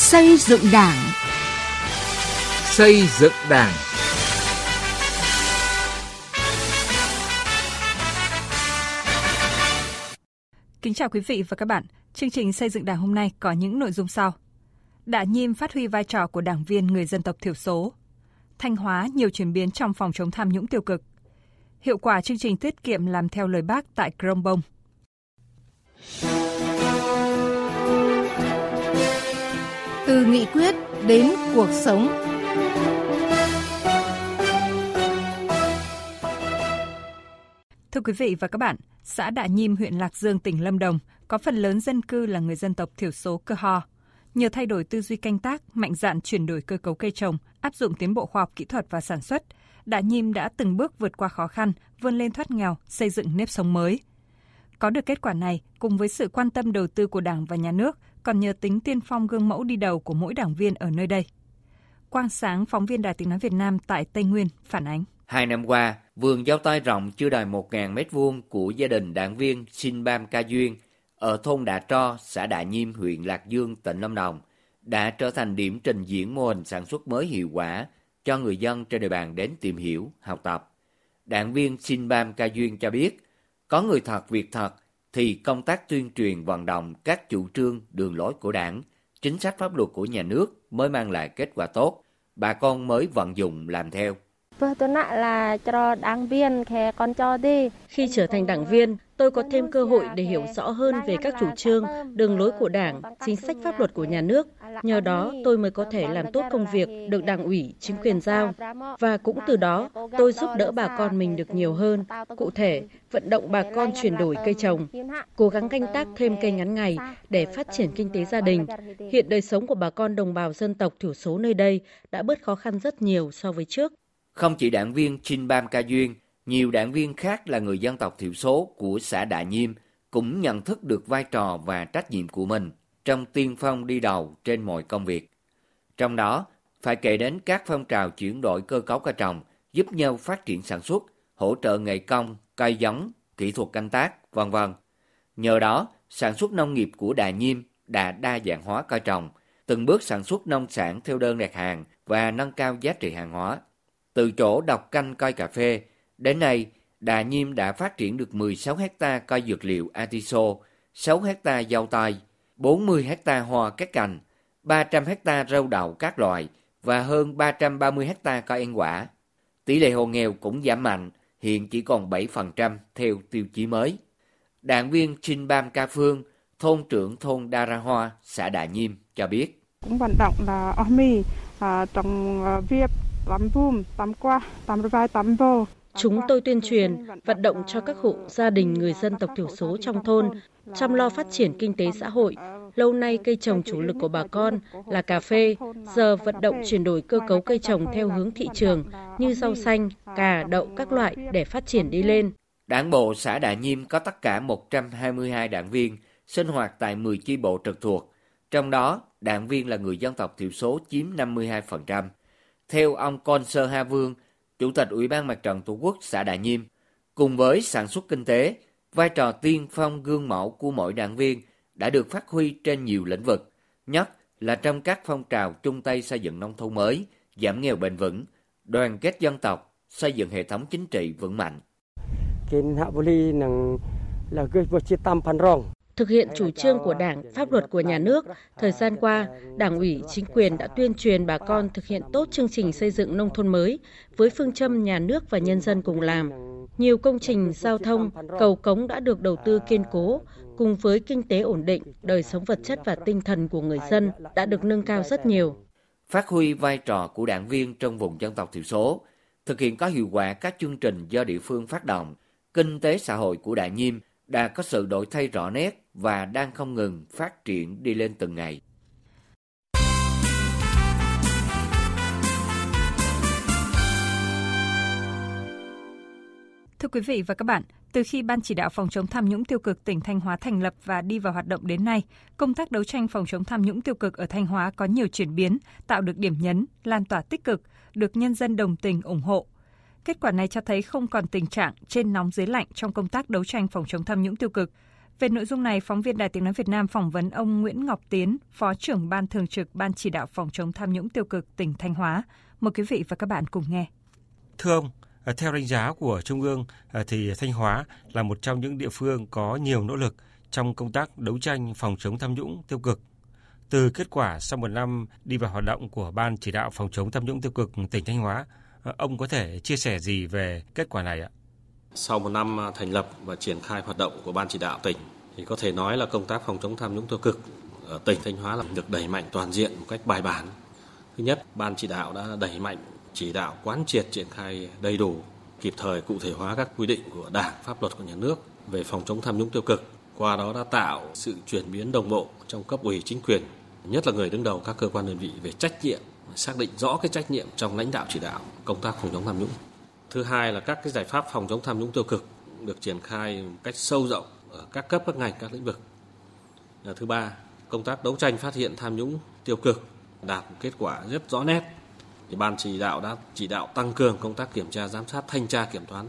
Xây dựng Đảng. Xây dựng Đảng. Kính chào quý vị và các bạn. Chương trình xây dựng Đảng hôm nay có những nội dung sau. Đạ Nhiêm phát huy vai trò của đảng viên người dân tộc thiểu số. Thanh Hóa nhiều chuyển biến trong phòng chống tham nhũng tiêu cực. Hiệu quả chương trình tiết kiệm làm theo lời bác tại Krông Bông. Từ nghị quyết đến cuộc sống. Thưa quý vị và các bạn, xã Đạ Nhiêm, huyện Lạc Dương, tỉnh Lâm Đồng có phần lớn dân cư là người dân tộc thiểu số cơ ho. Nhờ thay đổi tư duy canh tác, mạnh dạn chuyển đổi cơ cấu cây trồng, áp dụng tiến bộ khoa học kỹ thuật và sản xuất, Đạ Nhiêm đã từng bước vượt qua khó khăn, vươn lên thoát nghèo, xây dựng nếp sống mới. Có được kết quả này, cùng với sự quan tâm đầu tư của Đảng và Nhà nước, còn nhờ tính tiên phong gương mẫu đi đầu của mỗi đảng viên ở nơi đây. Quang Sáng, phóng viên Đài Tiếng Nói Việt Nam tại Tây Nguyên, phản ánh. Hai năm qua, vườn giao tai rộng chưa đầy 1.000 mét vuông của gia đình đảng viên Sinh Bam Ca Duyên ở thôn Đạ Tro, xã Đạ Nhiêm, huyện Lạc Dương, tỉnh Lâm Đồng đã trở thành điểm trình diễn mô hình sản xuất mới hiệu quả cho người dân trên địa bàn đến tìm hiểu, học tập. Đảng viên Sinh Bam Ca Duyên cho biết, có người thật việc thật thì công tác tuyên truyền vận động các chủ trương, đường lối của đảng, chính sách pháp luật của nhà nước mới mang lại kết quả tốt, bà con mới vận dụng làm theo. Khi trở thành đảng viên, tôi có thêm cơ hội để hiểu rõ hơn về các chủ trương, đường lối của Đảng, chính sách pháp luật của nhà nước. Nhờ đó, tôi mới có thể làm tốt công việc được Đảng ủy, chính quyền giao. Và cũng từ đó, tôi giúp đỡ bà con mình được nhiều hơn. Cụ thể, vận động bà con chuyển đổi cây trồng, cố gắng canh tác thêm cây ngắn ngày để phát triển kinh tế gia đình. Hiện đời sống của bà con đồng bào dân tộc thiểu số nơi đây đã bớt khó khăn rất nhiều so với trước. Không chỉ đảng viên Chin Bam Ca Duyên, nhiều đảng viên khác là người dân tộc thiểu số của xã Đạ Nhiêm cũng nhận thức được vai trò và trách nhiệm của mình trong tiên phong đi đầu trên mọi công việc. Trong đó, phải kể đến các phong trào chuyển đổi cơ cấu cây trồng, giúp nhau phát triển sản xuất, hỗ trợ nghề công, cây giống, kỹ thuật canh tác, vân vân. Nhờ đó, sản xuất nông nghiệp của Đà Nhiêm đã đa dạng hóa cây trồng, từng bước sản xuất nông sản theo đơn đặt hàng và nâng cao giá trị hàng hóa. Từ chỗ đọc canh coi cà phê, đến nay Đà Nhiêm đã phát triển được 16 hecta cây dược liệu atiso, 6 hecta dâu tây, 40 hecta hoa các cành, 300 hecta rau đậu các loại và hơn 330 hecta cây ăn quả. Tỷ lệ hộ nghèo cũng giảm mạnh, hiện chỉ còn 7% theo tiêu chí mới. Đảng viên Trinh Bam Ca Phương, thôn trưởng thôn Đa Ra Hoa, xã Đà Nhiêm cho biết. Cũng vận động là OMI à, trong à, việc tắm bùm, tắm qua, tắm vai, tắm vô. Chúng tôi tuyên truyền, vận động cho các hộ gia đình người dân tộc thiểu số trong thôn, chăm lo phát triển kinh tế xã hội. Lâu nay cây trồng chủ lực của bà con là cà phê, giờ vận động chuyển đổi cơ cấu cây trồng theo hướng thị trường như rau xanh, cà, đậu các loại để phát triển đi lên. Đảng bộ xã Đà Nhiêm có tất cả 122 đảng viên sinh hoạt tại 10 chi bộ trực thuộc, trong đó đảng viên là người dân tộc thiểu số chiếm 52%. Theo ông Con Sơ Ha Vương, Chủ tịch Ủy ban Mặt trận Tổ quốc xã Đà Nhiêm, cùng với sản xuất kinh tế, vai trò tiên phong gương mẫu của mỗi đảng viên đã được phát huy trên nhiều lĩnh vực, nhất là trong các phong trào chung tay xây dựng nông thôn mới, giảm nghèo bền vững, đoàn kết dân tộc, xây dựng hệ thống chính trị vững mạnh. Thực hiện chủ trương của Đảng, pháp luật của nhà nước, thời gian qua, Đảng ủy, chính quyền đã tuyên truyền bà con thực hiện tốt chương trình xây dựng nông thôn mới với phương châm nhà nước và nhân dân cùng làm. Nhiều công trình giao thông, cầu cống đã được đầu tư kiên cố, cùng với kinh tế ổn định, đời sống vật chất và tinh thần của người dân đã được nâng cao rất nhiều. Phát huy vai trò của đảng viên trong vùng dân tộc thiểu số, thực hiện có hiệu quả các chương trình do địa phương phát động, kinh tế xã hội của Đại Nhiêm đã có sự đổi thay rõ nét và đang không ngừng phát triển đi lên từng ngày. Thưa quý vị và các bạn, từ khi Ban chỉ đạo phòng chống tham nhũng tiêu cực tỉnh Thanh Hóa thành lập và đi vào hoạt động đến nay, công tác đấu tranh phòng chống tham nhũng tiêu cực ở Thanh Hóa có nhiều chuyển biến, tạo được điểm nhấn, lan tỏa tích cực, được nhân dân đồng tình ủng hộ. Kết quả này cho thấy không còn tình trạng trên nóng dưới lạnh trong công tác đấu tranh phòng chống tham nhũng tiêu cực, Về nội dung này, phóng viên Đài Tiếng Nói Việt Nam phỏng vấn ông Nguyễn Ngọc Tiến, Phó trưởng Ban Thường trực Ban Chỉ đạo Phòng chống tham nhũng tiêu cực tỉnh Thanh Hóa. Mời quý vị và các bạn cùng nghe. Thưa ông, à, theo đánh giá của Trung ương à, thì Thanh Hóa là một trong những địa phương có nhiều nỗ lực trong công tác đấu tranh phòng chống tham nhũng tiêu cực. Từ kết quả sau một năm đi vào hoạt động của Ban Chỉ đạo Phòng chống tham nhũng tiêu cực tỉnh Thanh Hóa, Ờ, ông có thể chia sẻ gì về kết quả này ạ? Sau một năm à, thành lập và triển khai hoạt động của Ban Chỉ đạo tỉnh, thì có thể nói là công tác phòng chống tham nhũng tiêu cực ở tỉnh Thanh Hóa là được đẩy mạnh toàn diện một cách bài bản. Thứ nhất, Ban Chỉ đạo đã đẩy mạnh chỉ đạo quán triệt triển khai đầy đủ, kịp thời cụ thể hóa các quy định của Đảng, pháp luật của nhà nước về phòng chống tham nhũng tiêu cực. Qua đó đã tạo sự chuyển biến đồng bộ trong cấp ủy chính quyền, nhất là người đứng đầu các cơ quan đơn vị về trách nhiệm, xác định rõ cái trách nhiệm trong lãnh đạo chỉ đạo công tác phòng chống tham nhũng. Thứ hai là các cái giải pháp phòng chống tham nhũng tiêu cực được triển khai một cách sâu rộng ở các cấp các ngành các lĩnh vực. Thứ ba, công tác đấu tranh phát hiện tham nhũng tiêu cực đạt kết quả rất rõ nét thì ban chỉ đạo đã chỉ đạo tăng cường công tác kiểm tra giám sát thanh tra kiểm toán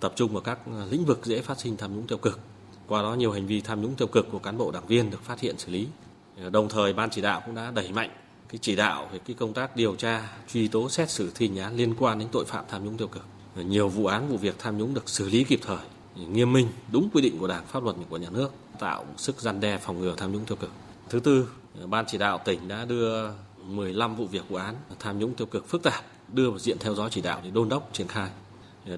tập trung vào các lĩnh vực dễ phát sinh tham nhũng tiêu cực qua đó nhiều hành vi tham nhũng tiêu cực của cán bộ đảng viên được phát hiện xử lý đồng thời ban chỉ đạo cũng đã đẩy mạnh cái chỉ đạo về cái công tác điều tra truy tố xét xử thi hành án liên quan đến tội phạm tham nhũng tiêu cực. Nhiều vụ án vụ việc tham nhũng được xử lý kịp thời nghiêm minh đúng quy định của đảng pháp luật của nhà nước tạo sức gian đe phòng ngừa tham nhũng tiêu cực. Thứ tư ban chỉ đạo tỉnh đã đưa 15 vụ việc vụ án tham nhũng tiêu cực phức tạp đưa vào diện theo dõi chỉ đạo để đôn đốc triển khai.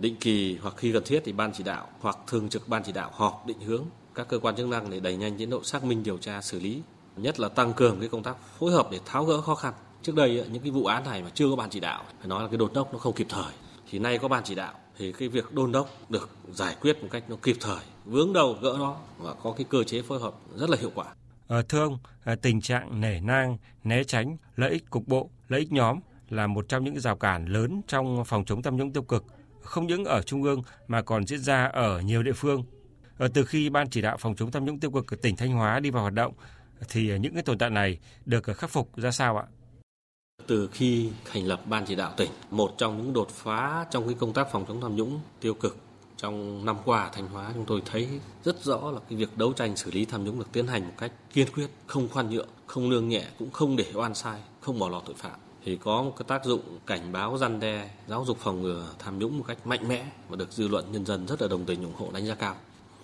Định kỳ hoặc khi cần thiết thì ban chỉ đạo hoặc thường trực ban chỉ đạo họp định hướng các cơ quan chức năng để đẩy nhanh tiến độ xác minh điều tra xử lý, nhất là tăng cường cái công tác phối hợp để tháo gỡ khó khăn. Trước đây ờ, những cái vụ án này mà chưa có ban chỉ đạo phải nói là cái đột đốc nó không kịp thời. Thì nay có ban chỉ đạo thì cái việc đôn đốc được giải quyết một cách nó kịp thời, vướng đầu gỡ nó và có cái cơ chế phối hợp rất là hiệu quả. À, thưa ông, à, tình trạng nể nang, né tránh, lợi ích cục bộ, lợi ích nhóm là một trong những rào cản lớn trong phòng chống tham nhũng tiêu cực, không những ở trung ương mà còn diễn ra ở nhiều địa phương. Ờ, từ khi ban chỉ đạo phòng chống tham nhũng tiêu cực của tỉnh Thanh Hóa đi vào hoạt động, thì ờ, những cái tồn tại này được ờ, khắc phục ra sao ạ? Từ khi thành lập ban chỉ đạo tỉnh, một trong những đột phá trong cái công tác phòng chống tham nhũng tiêu cực trong năm qua Thanh Hóa chúng tôi thấy rất rõ là cái việc đấu tranh xử lý tham nhũng được tiến hành một cách kiên quyết, không khoan nhượng, không lương nhẹ, cũng không để oan sai, không bỏ lọt tội phạm thì có một cái tác dụng cảnh báo răn đe, giáo dục phòng ngừa tham nhũng một cách mạnh mẽ và được dư luận nhân dân rất là đồng tình ủng hộ đánh giá cao.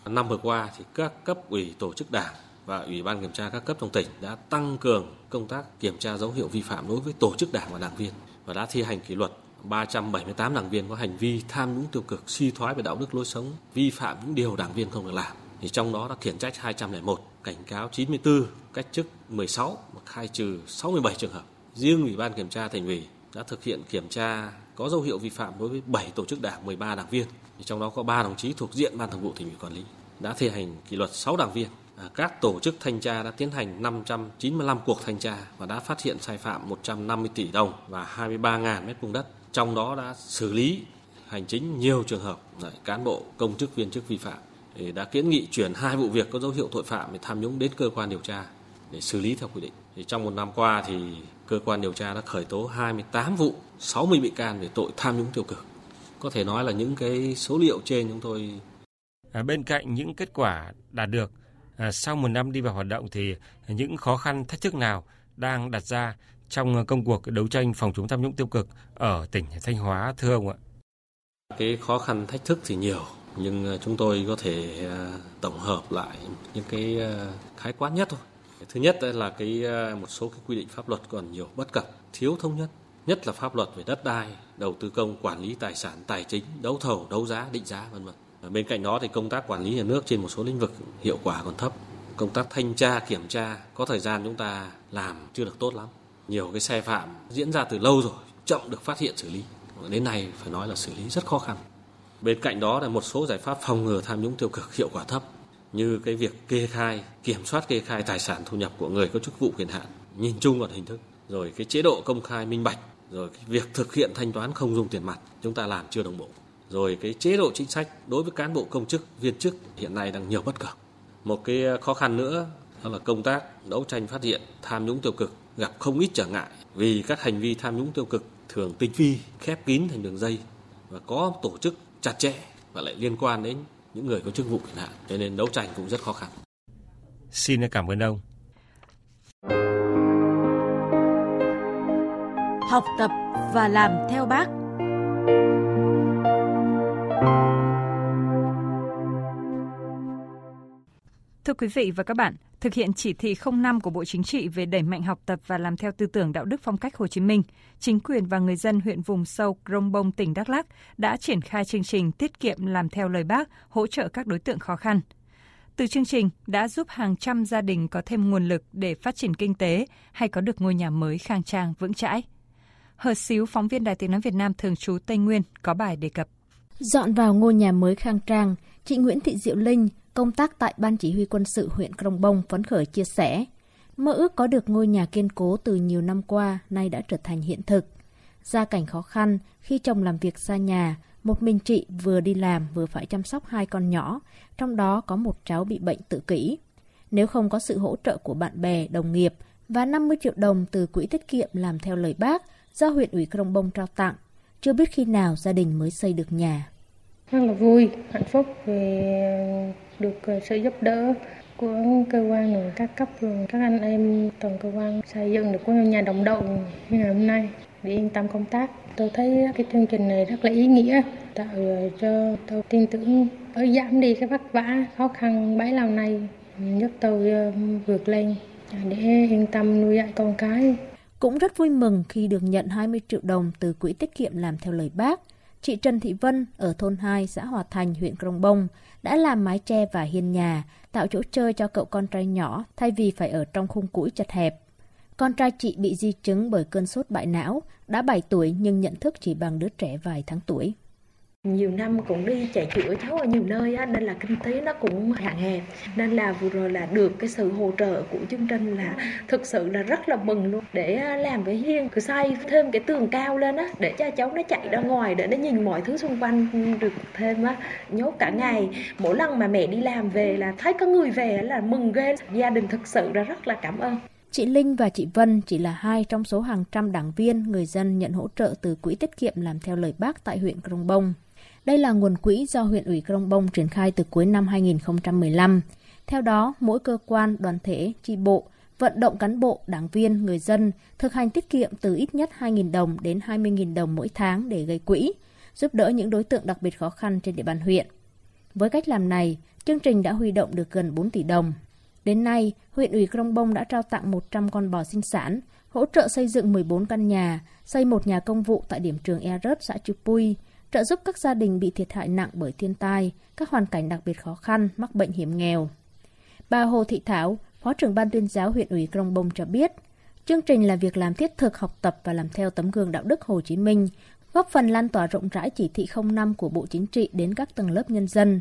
Năm vừa qua thì các cấp ủy tổ chức đảng và ủy ban kiểm tra các cấp trong tỉnh đã tăng cường công tác kiểm tra dấu hiệu vi phạm đối với tổ chức đảng và đảng viên và đã thi hành kỷ luật 378 đảng viên có hành vi tham nhũng tiêu cực, suy thoái về đạo đức lối sống, vi phạm những điều đảng viên không được làm. Thì trong đó đã khiển trách 201, cảnh cáo 94, cách chức 16 và khai trừ 67 trường hợp. Riêng Ủy ban kiểm tra thành ủy đã thực hiện kiểm tra có dấu hiệu vi phạm đối với 7 tổ chức đảng, 13 đảng viên. Thì trong đó có 3 đồng chí thuộc diện ban thường vụ thành ủy quản lý đã thi hành kỷ luật 6 đảng viên. À, các tổ chức thanh tra đã tiến hành 595 cuộc thanh tra và đã phát hiện sai phạm 150 tỷ đồng và 23.000 mét vuông đất trong đó đã xử lý hành chính nhiều trường hợp đấy, cán bộ công chức viên chức vi phạm thì đã kiến nghị chuyển hai vụ việc có dấu hiệu tội phạm về tham nhũng đến cơ quan điều tra để xử lý theo quy định. Thì trong một năm qua thì cơ quan điều tra đã khởi tố 28 vụ, 60 bị can về tội tham nhũng tiêu cực. Có thể nói là những cái số liệu trên chúng tôi à, bên cạnh những kết quả đạt được à, sau một năm đi vào hoạt động thì những khó khăn thách thức nào đang đặt ra trong công cuộc đấu tranh phòng chống tham nhũng tiêu cực ở tỉnh Thanh Hóa thưa ông ạ? Cái khó khăn thách thức thì nhiều nhưng à, chúng tôi có thể à, tổng hợp lại những cái à, khái quát nhất thôi. Thứ nhất là cái một số cái quy định pháp luật còn nhiều bất cập, thiếu thống nhất, nhất là pháp luật về đất đai, đầu tư công, quản lý tài sản, tài chính, đấu thầu, đấu giá, định giá vân vân. Bên cạnh đó thì công tác quản lý nhà nước trên một số lĩnh vực hiệu quả còn thấp. Công tác thanh tra, kiểm tra có thời gian chúng ta làm chưa được tốt lắm. Nhiều cái sai phạm diễn ra từ lâu rồi chậm được phát hiện xử lý. Đến nay phải nói là xử lý rất khó khăn. Bên cạnh đó là một số giải pháp phòng ngừa tham nhũng tiêu cực hiệu quả thấp như cái việc kê khai kiểm soát kê khai tài sản thu nhập của người có chức vụ quyền hạn. Nhìn chung còn hình thức rồi cái chế độ công khai minh bạch rồi cái việc thực hiện thanh toán không dùng tiền mặt chúng ta làm chưa đồng bộ rồi cái chế độ chính sách đối với cán bộ công chức viên chức hiện nay đang nhiều bất cập một cái khó khăn nữa đó là công tác đấu tranh phát hiện tham nhũng tiêu cực gặp không ít trở ngại vì các hành vi tham nhũng tiêu cực thường tinh vi, khép kín thành đường dây và có tổ chức chặt chẽ và lại liên quan đến những người có chức vụ quyền hạn, cho nên đấu tranh cũng rất khó khăn. Xin cảm ơn ông. Học tập và làm theo bác. Thưa quý vị và các bạn, thực hiện chỉ thị 05 của Bộ Chính trị về đẩy mạnh học tập và làm theo tư tưởng đạo đức phong cách Hồ Chí Minh, chính quyền và người dân huyện vùng sâu Krông Bông, tỉnh Đắk Lắk đã triển khai chương trình tiết kiệm làm theo lời bác, hỗ trợ các đối tượng khó khăn. Từ chương trình đã giúp hàng trăm gia đình có thêm nguồn lực để phát triển kinh tế hay có được ngôi nhà mới khang trang vững chãi. Hờ xíu, phóng viên Đài Tiếng Nói Việt Nam thường trú Tây Nguyên có bài đề cập. Dọn vào ngôi nhà mới khang trang, chị Nguyễn Thị Diệu Linh, công tác tại Ban Chỉ huy quân sự huyện Krông Bông phấn khởi chia sẻ. Mơ ước có được ngôi nhà kiên cố từ nhiều năm qua nay đã trở thành hiện thực. Gia cảnh khó khăn khi chồng làm việc xa nhà, một mình chị vừa đi làm vừa phải chăm sóc hai con nhỏ, trong đó có một cháu bị bệnh tự kỷ. Nếu không có sự hỗ trợ của bạn bè, đồng nghiệp và 50 triệu đồng từ quỹ tiết kiệm làm theo lời bác do huyện ủy Krông Bông trao tặng, chưa biết khi nào gia đình mới xây được nhà. Rất là vui, hạnh phúc vì được ờ, sự giúp đỡ của cơ quan rồi các cấp rồi các anh em toàn cơ quan xây dựng được ngôi nhà đồng đội như ngày hôm nay để yên tâm công tác. Tôi thấy cái chương trình này rất là ý nghĩa, tạo ờ, cho tôi tin tưởng ở giảm đi cái vất vả khó khăn bấy lâu nay giúp tôi ờ, vượt lên à, để yên tâm nuôi dạy con cái. Cũng rất vui mừng khi được nhận 20 triệu đồng từ quỹ tiết kiệm làm theo lời bác. Chị Trần Thị Vân ở thôn 2 xã Hòa Thành huyện Crong Bông đã làm mái tre và hiên nhà, tạo chỗ chơi cho cậu con trai nhỏ thay vì phải ở trong khung củi chật hẹp. Con trai chị bị di chứng bởi cơn sốt bại não, đã 7 tuổi nhưng nhận thức chỉ bằng đứa trẻ vài tháng tuổi nhiều năm cũng đi chạy chữa cháu ở nhiều nơi á, nên là kinh tế nó cũng hạn hẹp. Nên là vừa rồi là được cái sự hỗ trợ của chương trình là thực sự là rất là mừng luôn. Để à, làm cái hiên cứ xây thêm cái tường cao lên á để cho cháu nó chạy ra ngoài để nó nhìn mọi thứ xung quanh được thêm á nhốt cả ngày. Mỗi lần mà mẹ đi làm về là thấy có người về là mừng ghê. Gia đình thực sự là rất là cảm ơn. Chị Linh và chị Vân chỉ là hai trong số hàng trăm đảng viên, người dân nhận hỗ trợ từ quỹ tiết kiệm làm theo lời bác tại huyện Krông Bông. Đây là nguồn quỹ do huyện ủy Krông Bông triển khai từ cuối năm 2015. Theo đó, mỗi cơ quan, đoàn thể, chi bộ vận động cán bộ, đảng viên, người dân thực hành tiết kiệm từ ít nhất 2.000 đồng đến 20.000 đồng mỗi tháng để gây quỹ, giúp đỡ những đối tượng đặc biệt khó khăn trên địa bàn huyện. Với cách làm này, chương trình đã huy động được gần 4 tỷ đồng. Đến nay, huyện ủy Krông Bông đã trao tặng 100 con bò sinh sản, hỗ trợ xây dựng 14 căn nhà, xây một nhà công vụ tại điểm trường E xã Chư Pui, trợ giúp các gia đình bị thiệt hại nặng bởi thiên tai, các hoàn cảnh đặc biệt khó khăn, mắc bệnh hiểm nghèo. Bà Hồ Thị Thảo, Phó trưởng ban tuyên giáo huyện ủy Krông Bông cho biết, chương trình là việc làm thiết thực học tập và làm theo tấm gương đạo đức Hồ Chí Minh, góp phần lan tỏa rộng rãi chỉ thị 05 của Bộ Chính trị đến các tầng lớp nhân dân.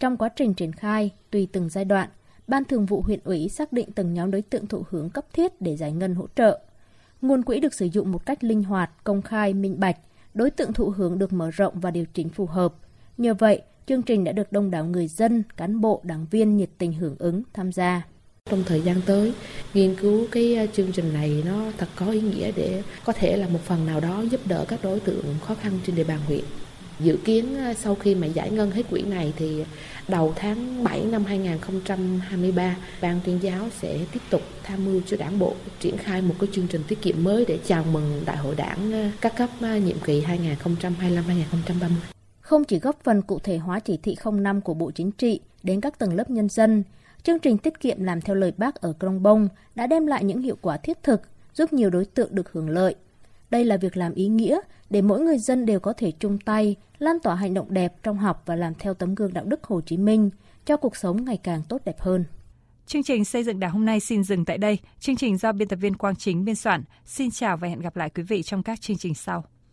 Trong quá trình triển khai, tùy từng giai đoạn, Ban Thường vụ huyện ủy xác định từng nhóm đối tượng thụ hưởng cấp thiết để giải ngân hỗ trợ. Nguồn quỹ được sử dụng một cách linh hoạt, công khai, minh bạch, đối tượng thụ hưởng được mở rộng và điều chỉnh phù hợp. Nhờ vậy, chương trình đã được đông đảo người dân, cán bộ, đảng viên nhiệt tình hưởng ứng, tham gia. Trong thời gian tới, nghiên cứu cái à, chương trình này nó thật có ý nghĩa để có thể là một phần nào đó giúp đỡ các đối tượng khó khăn trên địa bàn huyện. Dự kiến ờ, sau khi mà giải ngân hết quỹ này thì đầu tháng 7 năm 2023, Ban tuyên giáo sẽ tiếp tục tham mưu cho đảng bộ triển khai một cái chương trình tiết kiệm mới để chào mừng Đại hội đảng ờ, các cấp ờ, nhiệm kỳ 2025-2030. Không chỉ góp phần cụ thể hóa chỉ thị 05 của Bộ Chính trị đến các tầng lớp nhân dân, chương trình tiết kiệm làm theo lời bác ở Krông Bông đã đem lại những hiệu quả thiết thực, giúp nhiều đối tượng được hưởng lợi. Đây là việc làm ý nghĩa để mỗi người dân đều có thể chung tay, lan tỏa hành động đẹp trong học và làm theo tấm gương đạo đức Hồ Chí Minh cho cuộc sống ngày càng tốt đẹp hơn. Chương trình xây dựng đảng hôm nay xin dừng tại đây. Chương trình do biên tập viên Quang Chính biên soạn. Xin chào và hẹn gặp lại quý vị trong các chương trình sau.